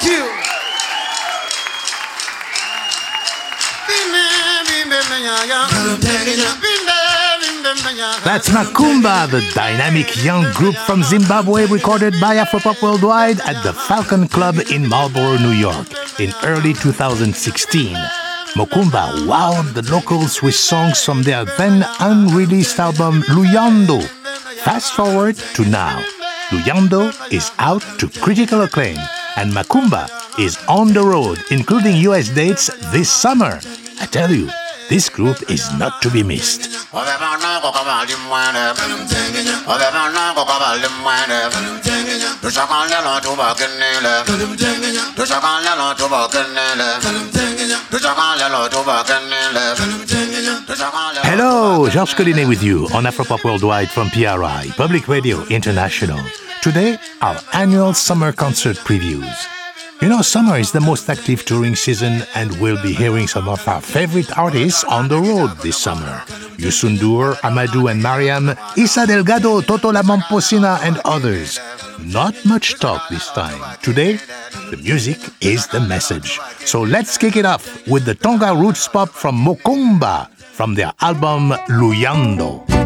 Thank you. That's Mokoomba, the dynamic young group from Zimbabwe recorded by Afropop Worldwide at the Falcon Club in Marlborough, New York in early 2016. Mokoomba wowed the locals with songs from their then unreleased album Luyando. Fast forward to now. Luyando is out to critical acclaim, and Mokoomba is on the road, including US dates this summer. I tell you, this group is not to be missed. Hello, Georges Collinet with you on Afropop Worldwide from PRI, Public Radio International. Today, our annual summer concert previews. You know, summer is the most active touring season, and we'll be hearing some of our favorite artists on the road this summer. Youssou N'Dour, Amadou and Mariam, Issac Delgado, Toto La Momposina, and others. Not much talk this time. Today, the music is the message. So let's kick it off with the Tonga roots pop from Mokoomba from their album Luyando.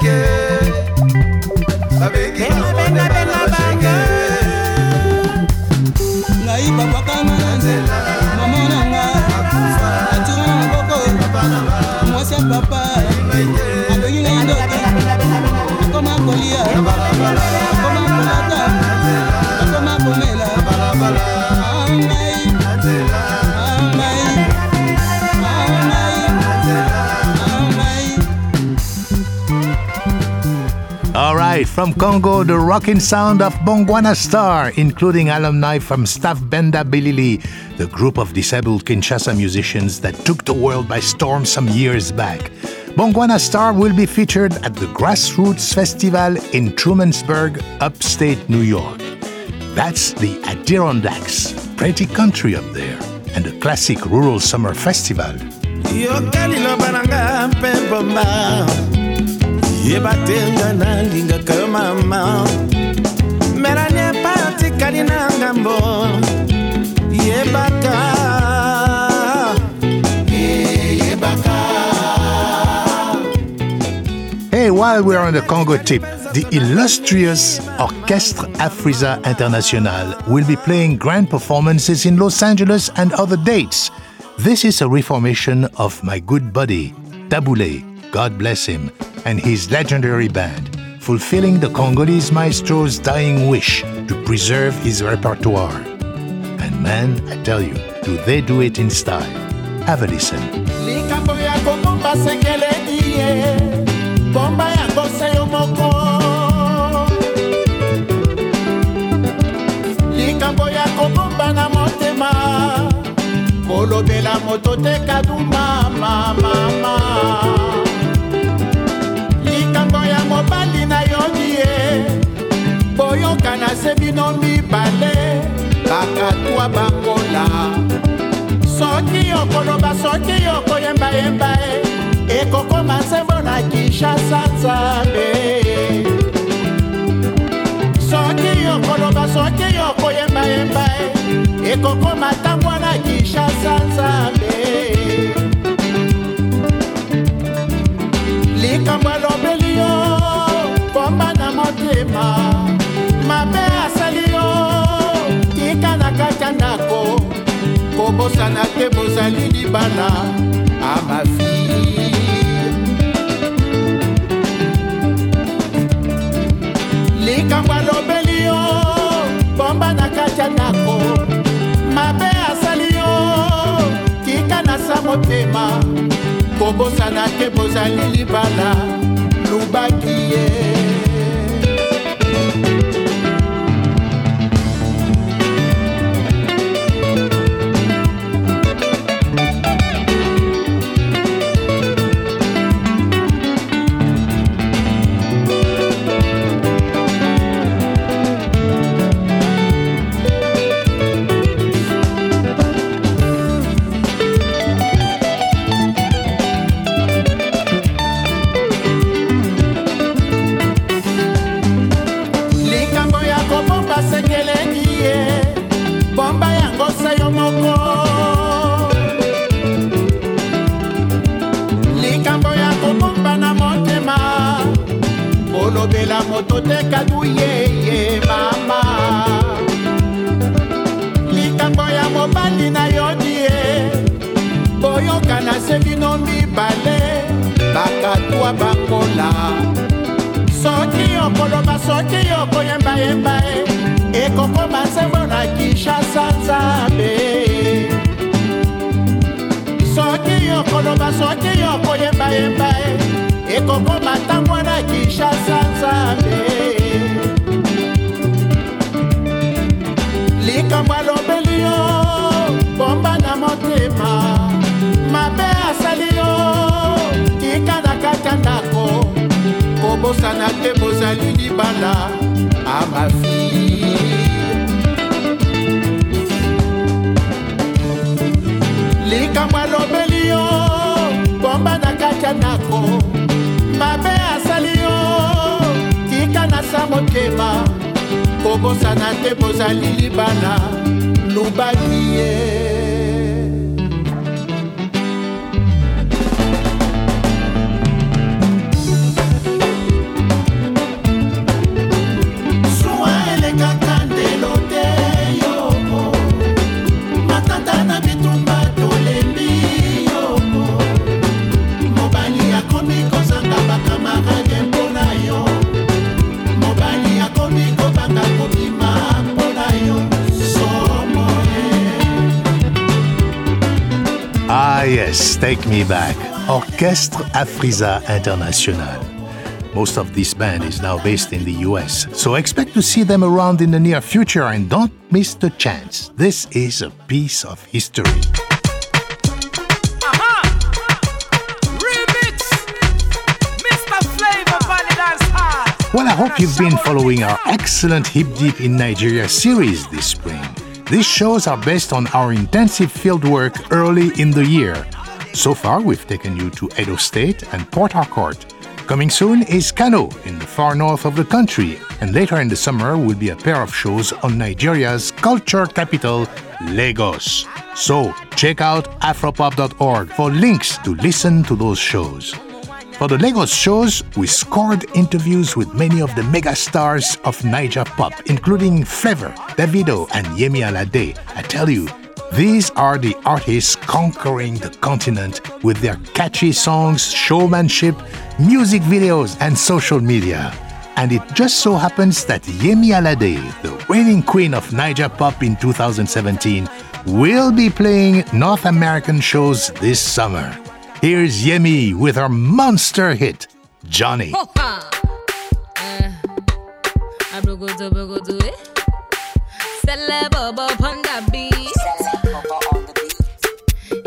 again. From Congo, the rocking sound of Mbongwana Star, including alumni from Staff Benda Bilili, the group of disabled Kinshasa musicians that took the world by storm some years back. Mbongwana Star will be featured at the Grassroots Festival in Trumansburg, upstate New York. That's the Adirondacks, pretty country up there, and a classic rural summer festival yoka liloba na nga mpe bomba yeba te nga nalingaka yo mama. Melani epa otikali na ngambo yebaka. Hey, while we're on the Congo tip, the illustrious Orchestre Afrisa International will be playing grand performances in Los Angeles and other dates. This is a reformation of my good buddy, Tabu Ley, God bless him, and his legendary band, fulfilling the Congolese maestro's dying wish to preserve his repertoire. And man, I tell you, do they do it in style. Have a listen. moto te kaduma boyoka na se bino mibale bakatwa bangola soki okoloba soki okoyembayemba e ekokoma nsembo na kinshasa nzambe. Soki okoloba soki okoyembayemba e ekokoma ntango na kinshasa nzambe. Likambo alobeli yo pomba na motema mabe asali yo tika na kati ya ndako kobosana te bozali libala amafi likambo alobeli yo bomba na kati ya ndako mabe asali yo tika na sa motema kobosana te bozali libala kolobela moto te kadu yeye mama. Likambo ya mobali na yodi ye boyoka na se bino mibale bakatwa bangola soki okoloba soki okoyembayemba e ekokoma nsembo na kinshasa nzambe. Soki okoloba soki okoyembayemba e ekokoma ntango na kinshasa nzambe. Likambo alobeli yo bomba na motema. Mabe asali yo tika na kati ya ndako. Kobosana te bozali libala amafi likambo alobeli yo bomba na kati ya ndako. Mabe asali yo tika na sa motema kobosana te bozali libala lubaki ye yes, Take Me Back, Orchestre Afrisa International. Most of this band is now based in the US, so expect to see them around in the near future and don't miss the chance. This is a piece of history. Well, I hope you've been following our excellent Hip Deep in Nigeria series this spring. These shows are based on our intensive fieldwork early in the year. So far, we've taken you to Edo State and Port Harcourt. Coming soon is Kano in the far north of the country, and later in the summer will be a pair of shows on Nigeria's culture capital, Lagos. So check out afropop.org for links to listen to those shows. For the Lagos shows, we scored interviews with many of the megastars of Naija pop, including Flavour, Davido, and Yemi Alade. I tell you, these are the artists conquering the continent with their catchy songs, showmanship, music videos, and social media. And it just so happens that Yemi Alade, the reigning queen of Naija pop in 2017, will be playing North American shows this summer. Here's Yemi with her monster hit, Johnny. Eh. Eh.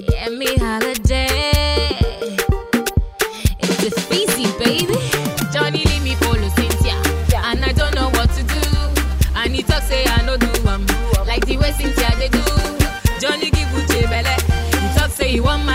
Yemi holiday. It's baby. Johnny me follow And I don't know what to do. And he say I no do um, like the way Cynthia they do. Johnny give Uche belle. He talk say he want my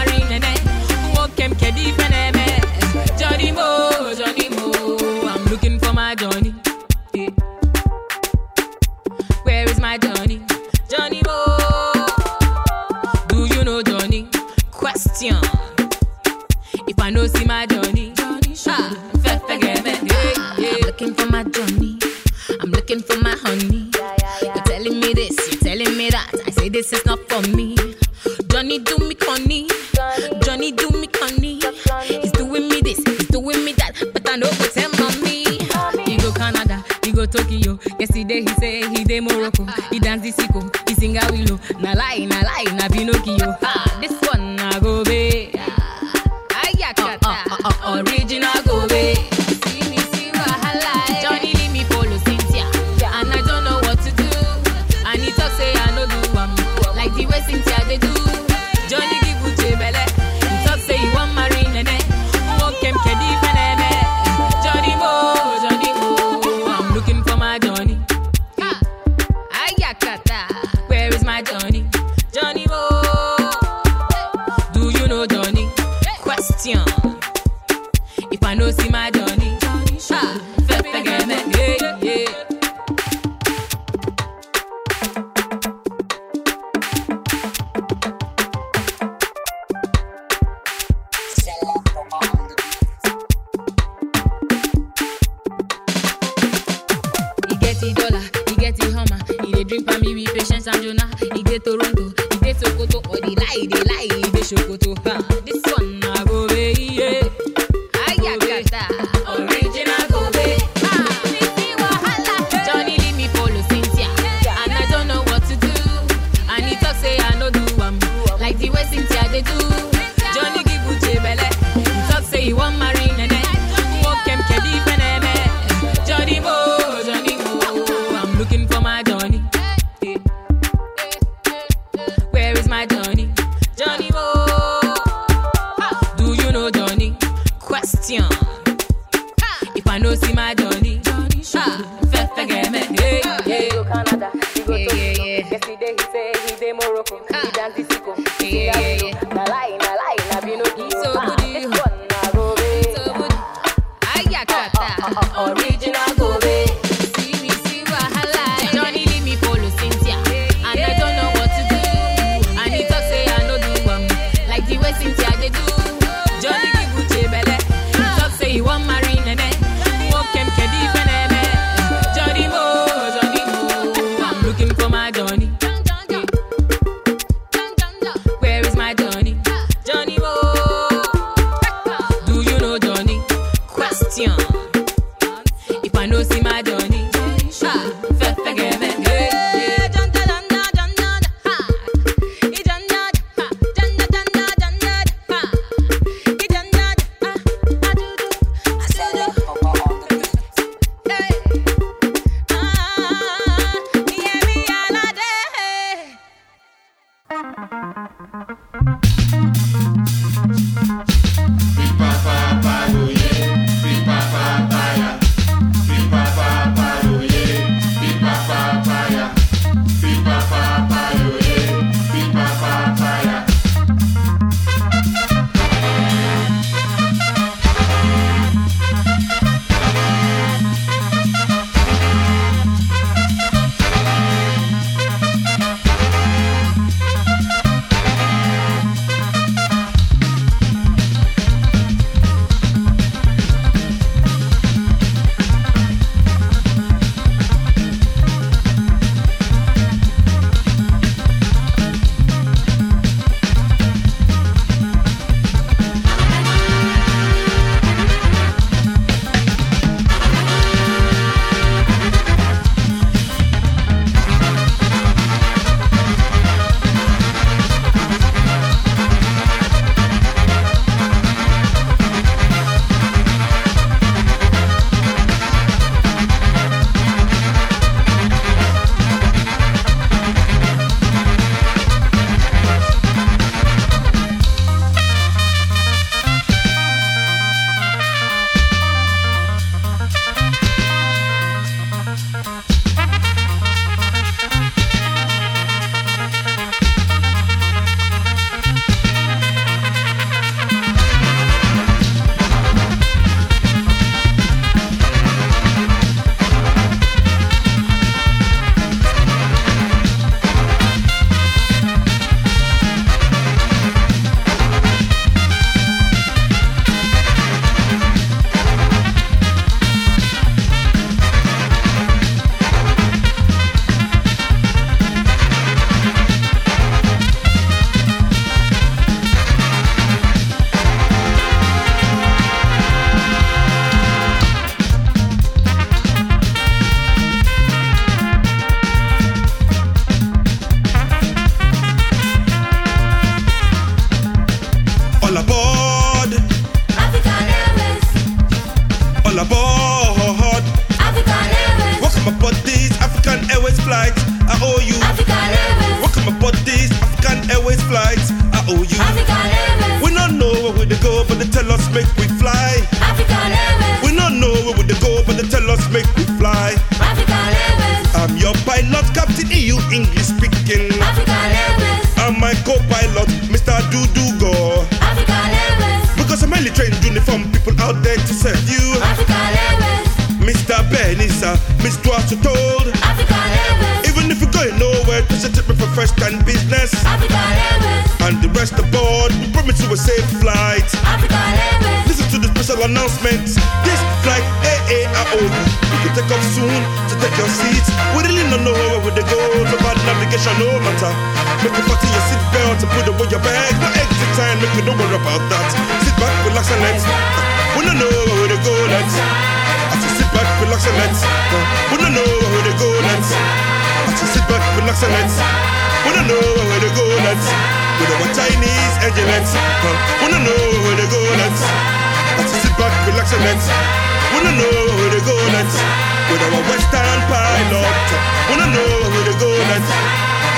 We don't know where they go, let's. With our Western pilot. Don't know where they go, let's.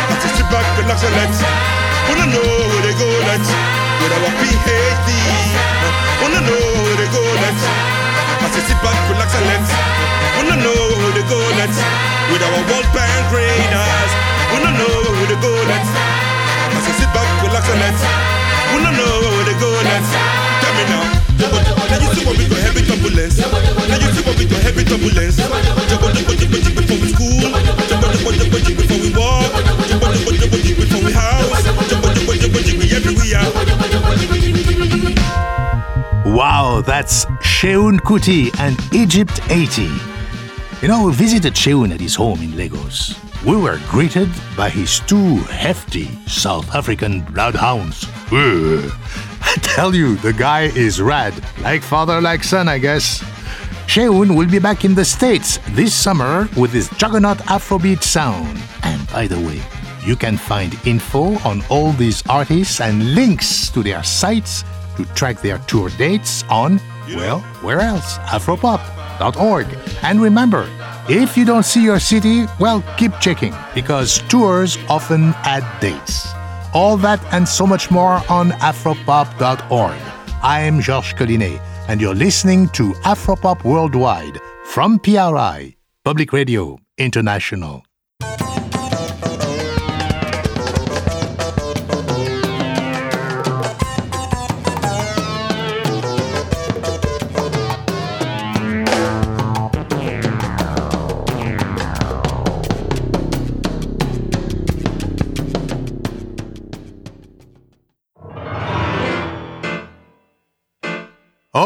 I say sit back, relax and let's. Don't know where they go, let's. With our PhD. Don't know where they go, let's. I say sit back, relax and let's. Don't know where they go, let's. With our World Bank radars. Don't know where they go, let's. I say sit back, relax and let's. We heavy turbulence. You see we heavy turbulence. Jumbo jumbo jumbo jumbo before we school. Jumbo jumbo jumbo jumbo before we walk. Jumbo jumbo jumbo jumbo before we house. Jumbo jumbo jumbo jumbo everywhere. Wow, that's Seun Kuti and Egypt 80. You know, we visited Seun at his home in Lagos. We were greeted by his two hefty South African bloodhounds. I tell you, the guy is rad. Like father, like son, I guess. Seun will be back in the States this summer with his juggernaut Afrobeat sound. And by the way, you can find info on all these artists and links to their sites to track their tour dates on, well, where else? Afropop.org. And remember, if you don't see your city, well, keep checking because tours often add dates. All that and so much more on afropop.org. I'm Georges Collinet, and you're listening to Afropop Worldwide from PRI, Public Radio International.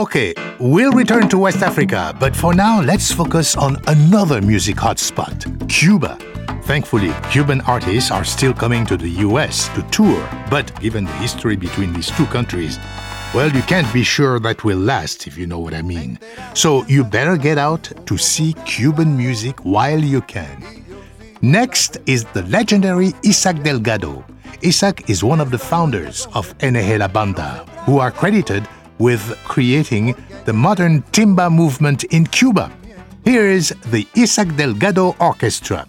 Okay, we'll return to West Africa, but for now, let's focus on another music hotspot Cuba. Thankfully, Cuban artists are still coming to the US to tour, but given the history between these two countries, well, you can't be sure that will last, if you know what I mean. So you better get out to see Cuban music while you can. Next is the legendary Issac Delgado. Issac is one of the founders of NG La Banda, who are credited with creating the modern timba movement in Cuba. Here is the Issac Delgado Orchestra.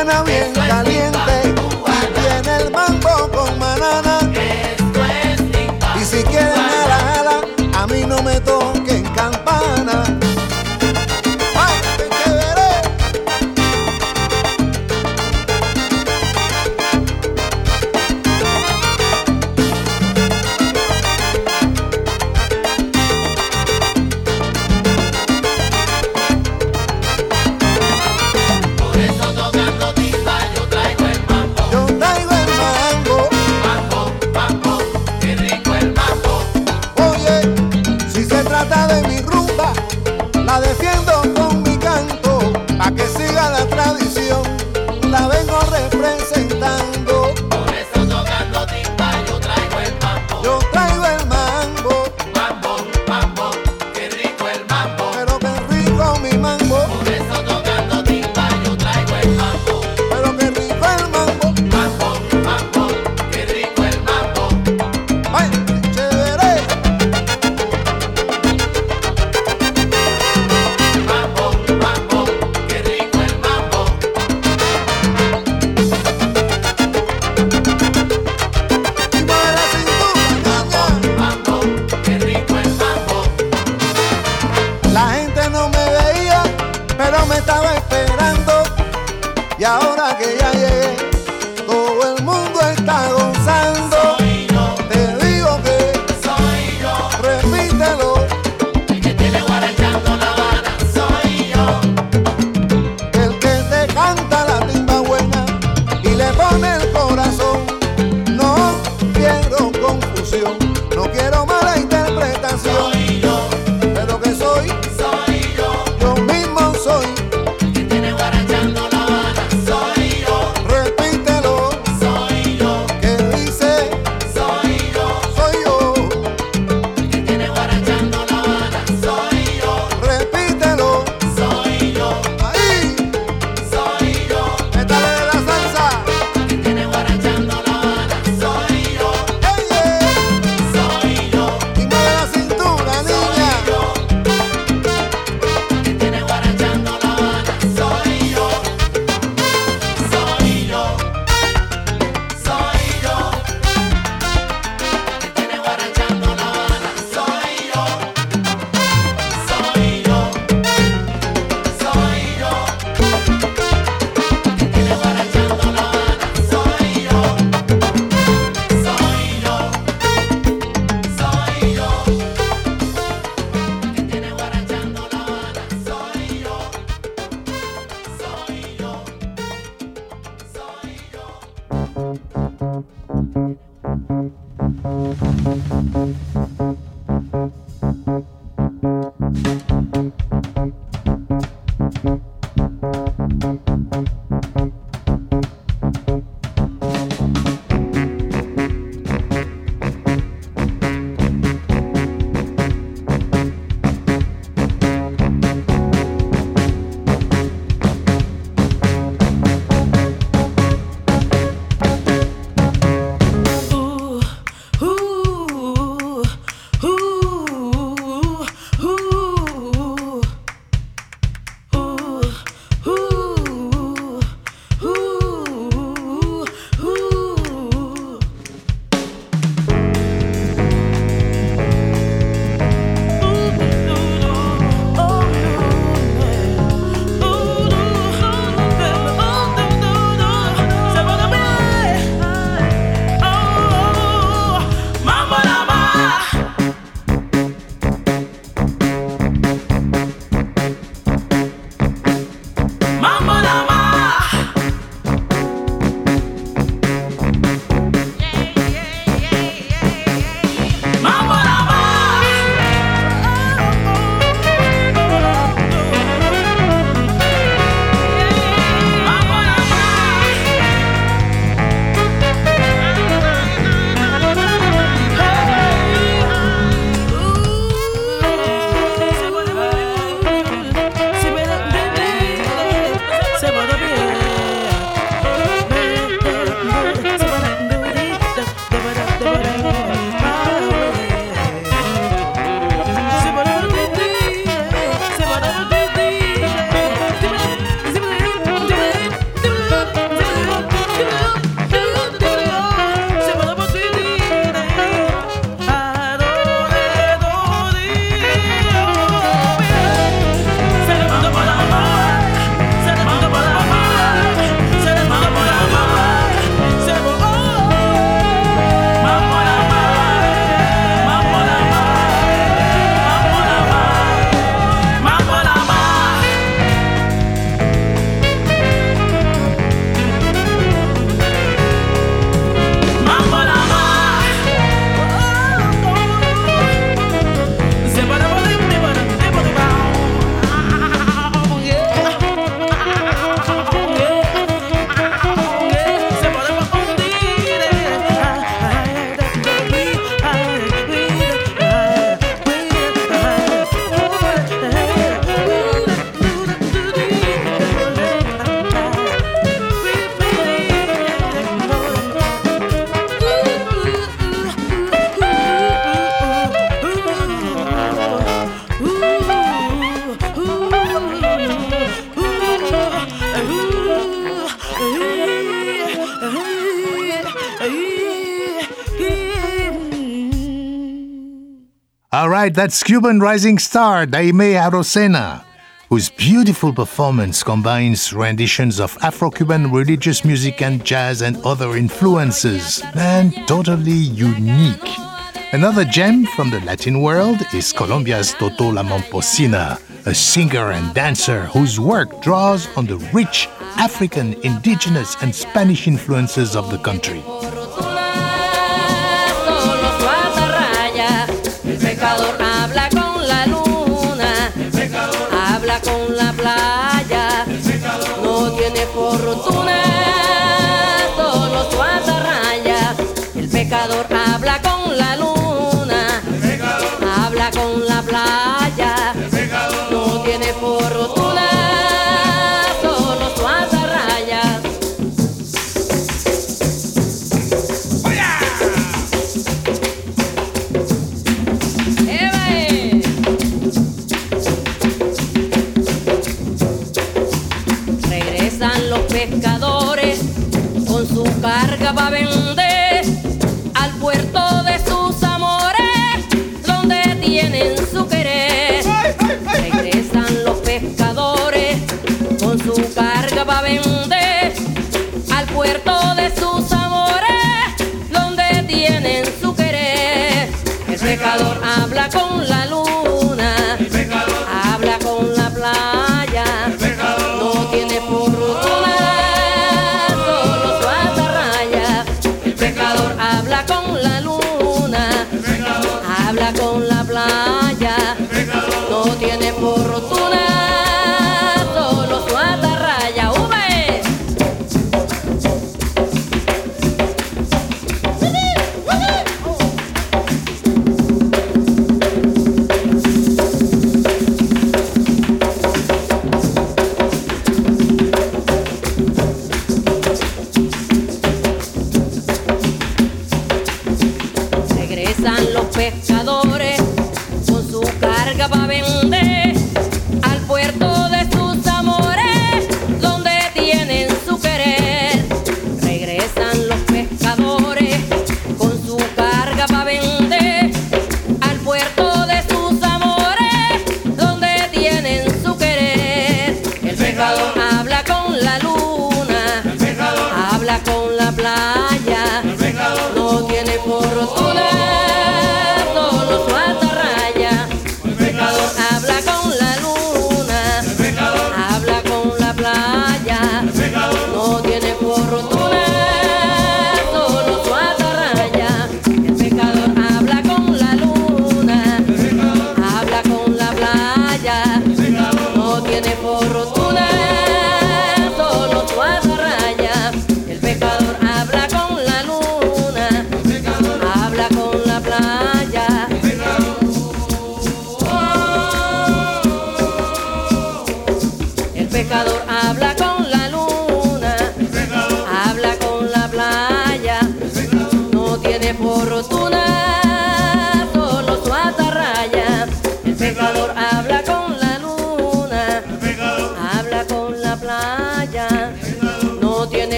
cubana bien caliente. Tiene el mango con manana. Y si quieren ala, ala, a mí no me toca. Right, that's Cuban rising star Daymé Arocena, whose beautiful performance combines renditions of Afro-Cuban religious music and jazz and other influences, and totally unique. Another gem from the Latin world is Colombia's Toto La Momposina, a singer and dancer whose work draws on the rich African, indigenous, and Spanish influences of the country. Con la playa, no tiene fortuna,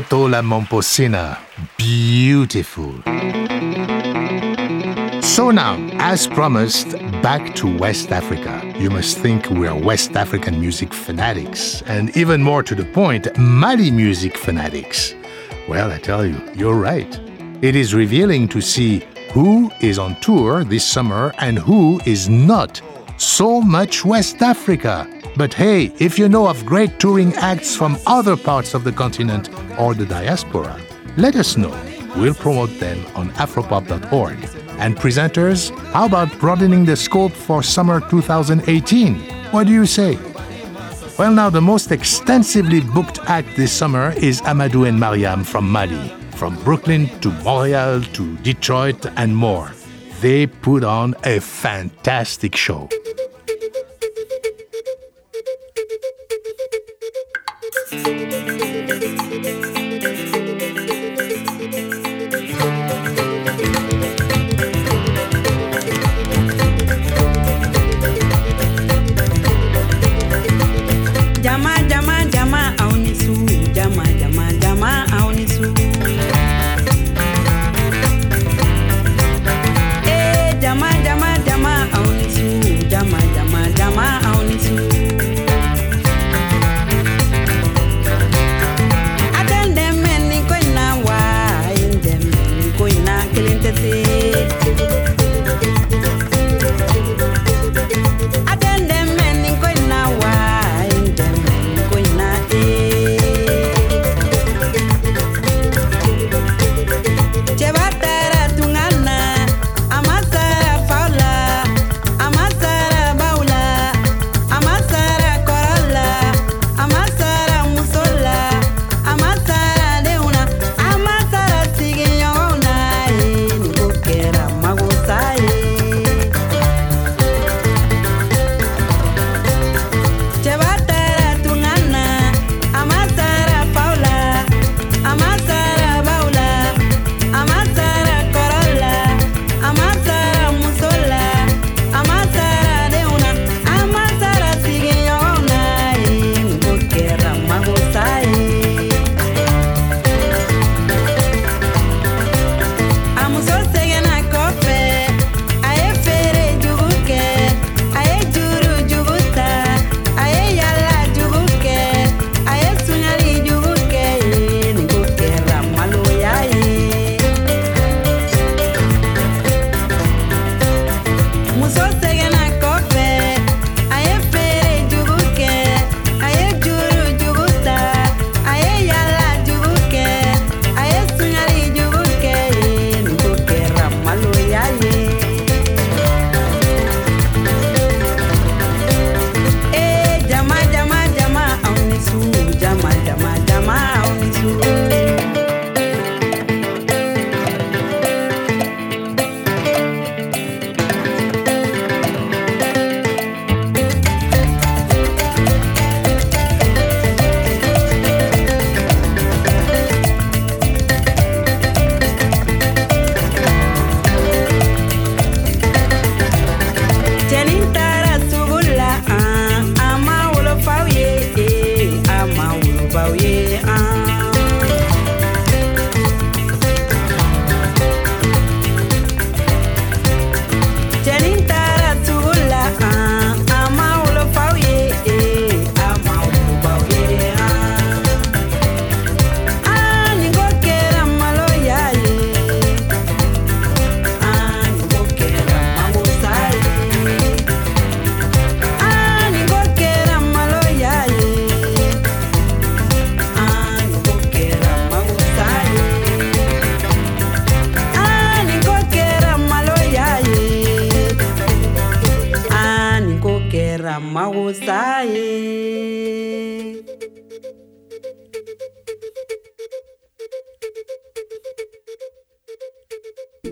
Toto la Momposina. Beautiful. So now, as promised, back to West Africa. You must think we are West African music fanatics, and even more to the point, Mali music fanatics. Well, I tell you, you're right. It is revealing to see who is on tour this summer and who is not. So much West Africa. But hey, if you know of great touring acts from other parts of the continent or the diaspora, let us know. We'll promote them on afropop.org. And presenters, how about broadening the scope for summer 2018? What do you say? Well, now the most extensively booked act this summer is Amadou and Mariam from Mali, from Brooklyn to Montreal to Detroit and more. They put on a fantastic show.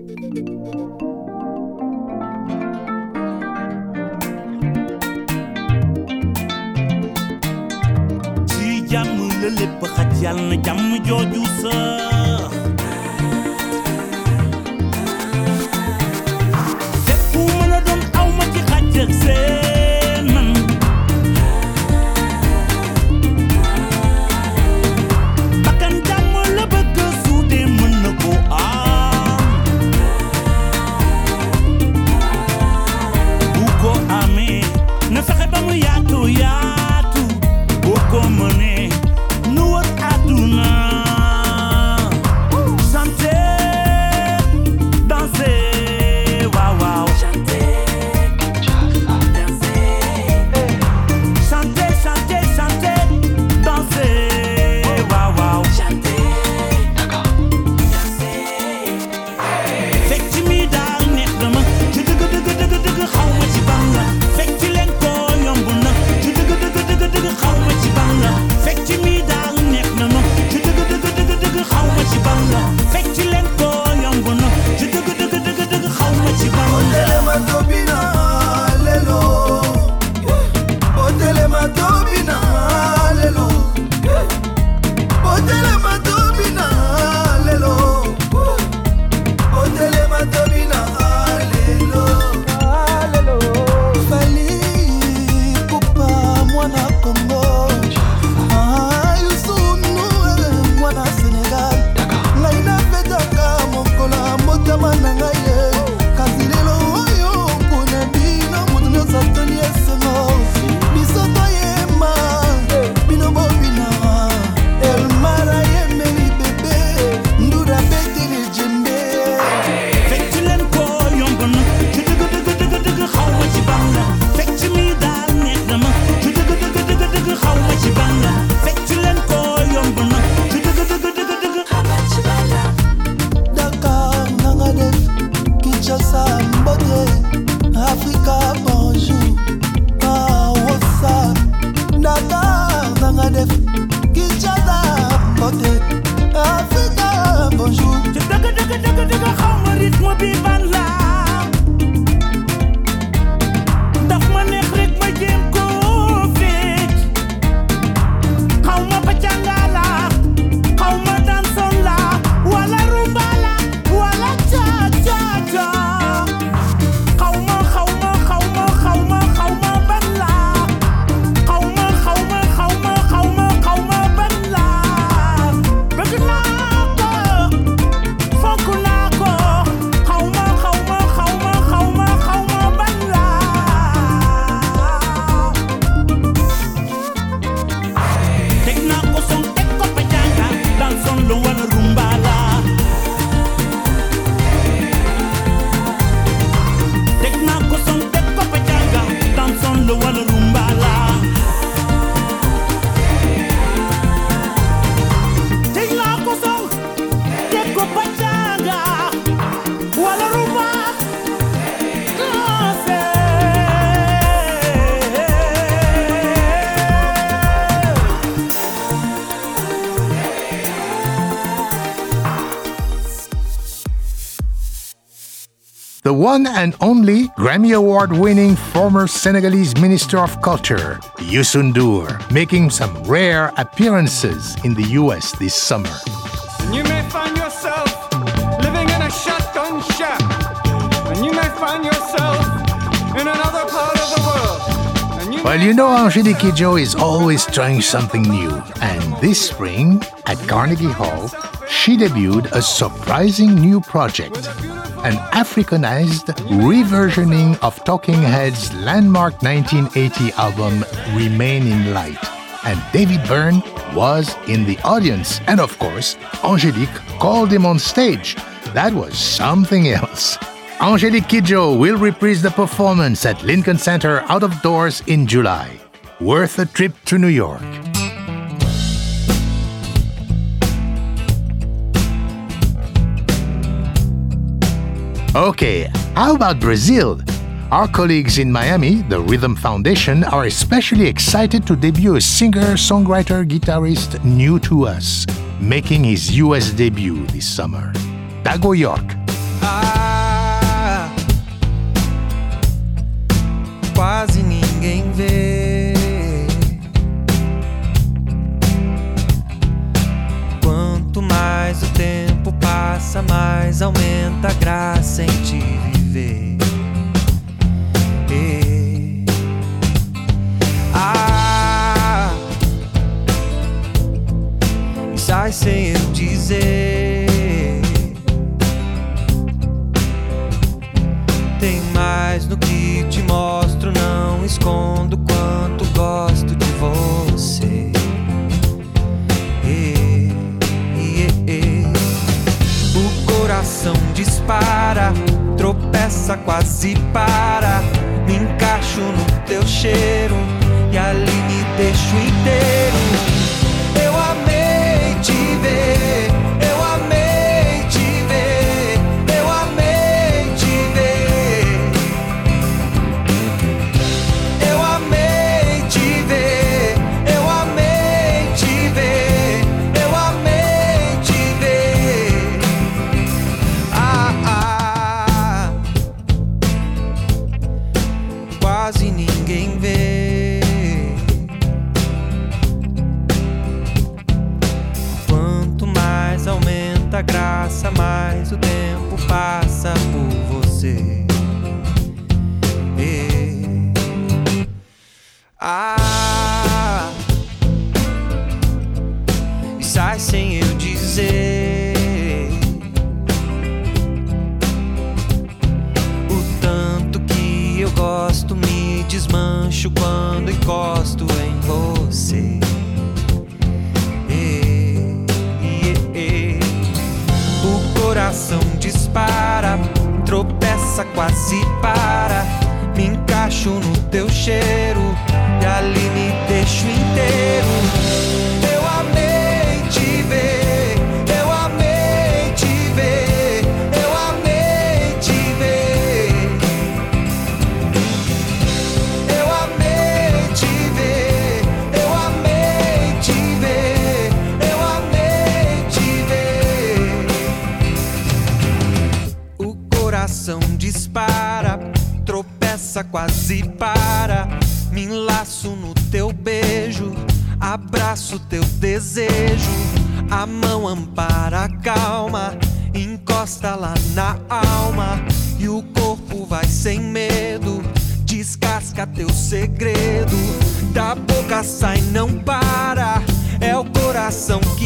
ci jàmm la lépp xaj yàlla sa the one and only Grammy Award winning former Senegalese Minister of Culture, Youssou N'Dour, making some rare appearances in the US this summer. You may find yourself living in a shotgun shack, and you may find yourself in another part of the world. Well, you know, Angelique Kidjo is always trying something new, and this spring at Carnegie Hall, she debuted a surprising new project an Africanized reversioning of Talking Heads' landmark 1980 album Remain in Light. And David Byrne was in the audience. And of course, Angelique called him on stage. That was something else. Angelique Kidjo will reprise the performance at Lincoln Center out of doors in July. Worth a trip to New York. Okay, how about Brazil? Our colleagues in Miami, the Rhythm Foundation, are especially excited to debut a singer, songwriter, guitarist new to us, making his US debut this summer. Tiago Iorc. Ah, mais o tempo passa, mais aumenta a graça em te viver. Ah, sai sem eu dizer. Tem mais no que te mostro, não escondo quanto dispara, tropeça, quase para. Me encaixo no teu cheiro e ali me deixo inteiro. Eu amei te ver, quase para. Me encaixo no teu cheiro quase para. Me enlaço no teu beijo, abraço teu desejo. A mão ampara a calma, encosta lá na alma. E o corpo vai sem medo, descasca teu segredo. Da boca sai, não para. É o coração que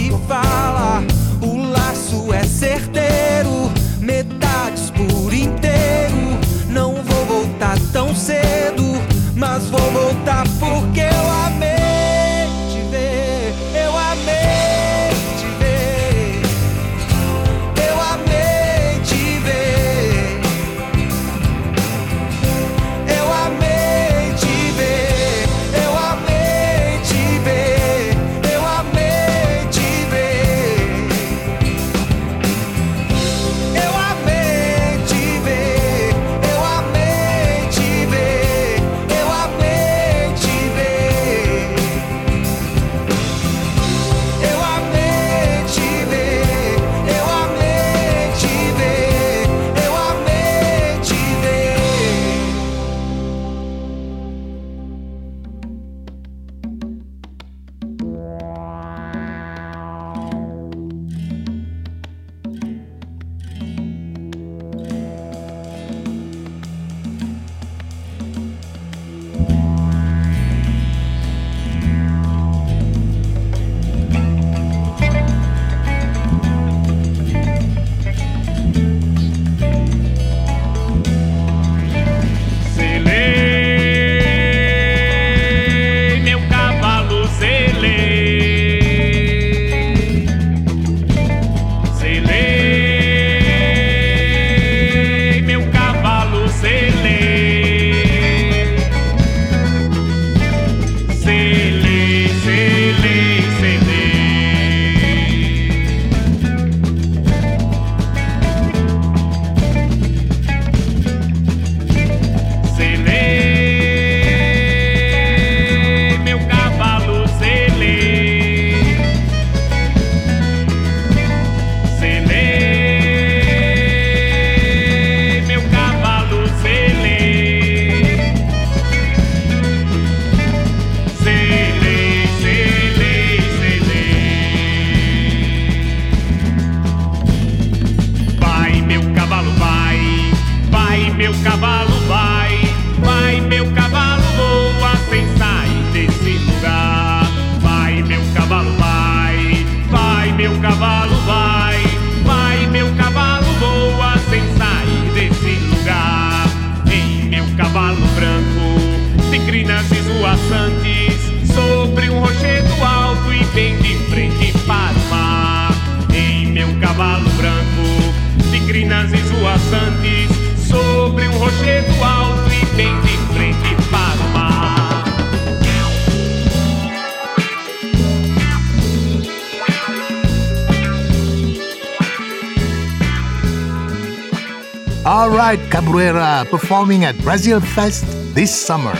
performing at Brazil Fest this summer.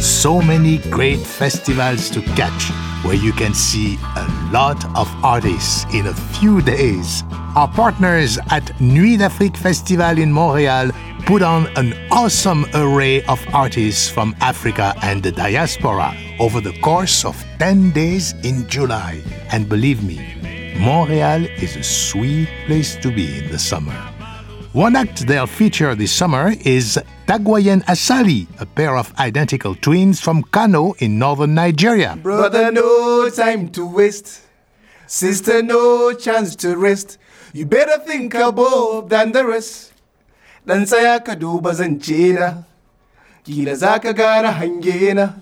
So many great festivals to catch where you can see a lot of artists in a few days. Our partners at Nuit d'Afrique Festival in Montreal put on an awesome array of artists from Africa and the diaspora over the course of 10 days in July. And believe me, Montreal is a sweet place to be in the summer. One act they'll feature this summer is Tagwayen Asali, a pair of identical twins from Kano in northern Nigeria. Brother, no time to waste. Sister, no chance to rest. You better think above than the rest. Dan tsaya ka duba zance na, kila za ka gane hange na.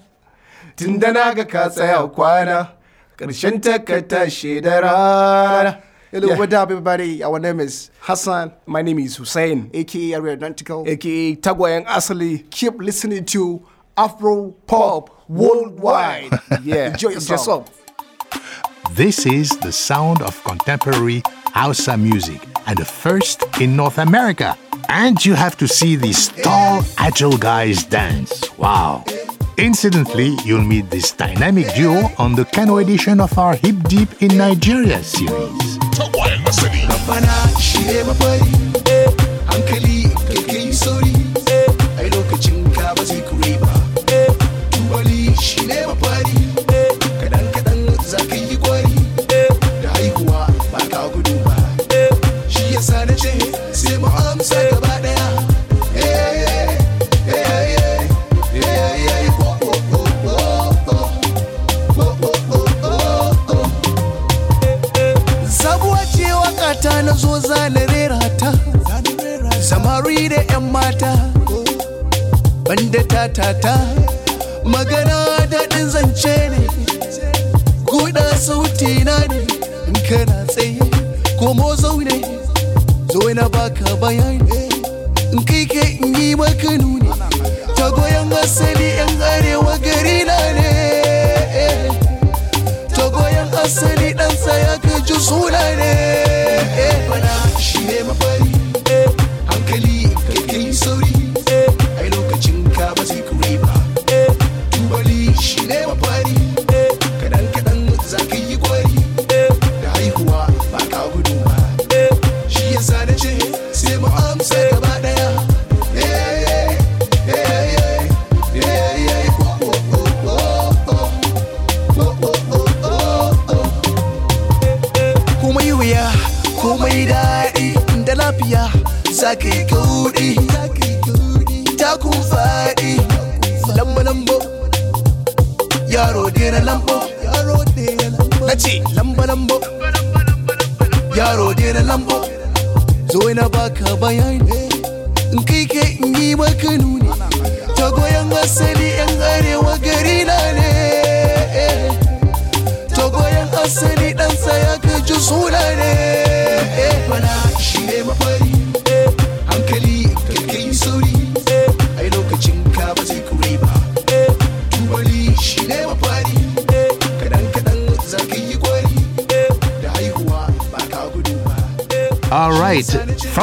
Tun da na ga ka tsaya kwana, ƙarshen ta ka tashi da rana. Hello, Yeah. what up, everybody? Our name is Hassan. My name is Hussein, aka Aerodontical, aka Tagwayen Asali. Keep listening to Afro Pop Worldwide. yeah, enjoy yourself. This is the sound of contemporary Hausa music and the first in North America. And you have to see these tall, agile guys dance. Wow. Incidentally, you'll meet this dynamic duo on the Kano edition of our Hip Deep in Nigeria series. Ta ta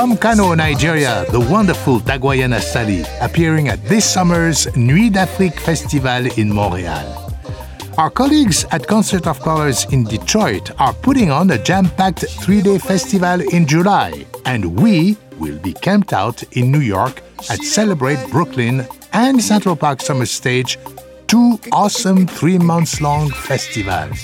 from Kano, Nigeria, the wonderful Tagwayen Asali appearing at this summer's Nuit d'Afrique Festival in Montreal. Our colleagues at Concert of Colors in Detroit are putting on a jam packed three day festival in July, and we will be camped out in New York at Celebrate Brooklyn and Central Park Summer Stage, two awesome three months long festivals.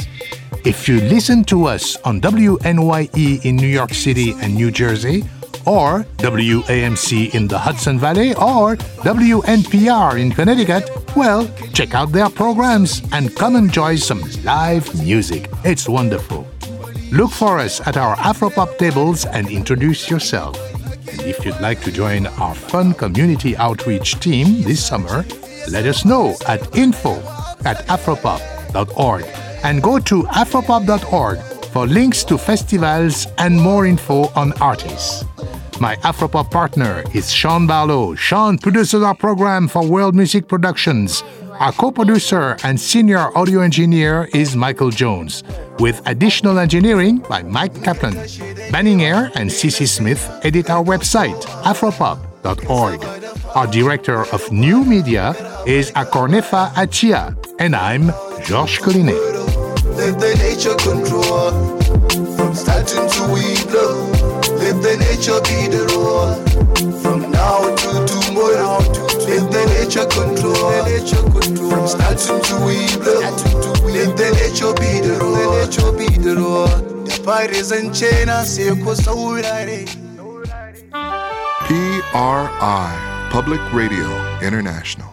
If you listen to us on WNYE in New York City and New Jersey, or WAMC in the Hudson Valley, or WNPR in Connecticut, well, check out their programs and come enjoy some live music. It's wonderful. Look for us at our Afropop tables and introduce yourself. And if you'd like to join our fun community outreach team this summer, let us know at info at afropop.org and go to afropop.org for links to festivals and more info on artists. My Afropop partner is Sean Barlow. Sean produces our program for World Music Productions. Our co producer and senior audio engineer is Michael Jones, with additional engineering by Mike Kaplan. Banning Eyre and Cece Smith edit our website, afropop.org. Our director of new media is Akornefa Akyea, and I'm Georges Collinet. The nature control from starting to window. Let the nature be the rule from now to tomorrow. Let the nature control from starting to window. Let the nature be the rule. The pirates and China say saurare. PRI, Public Radio International.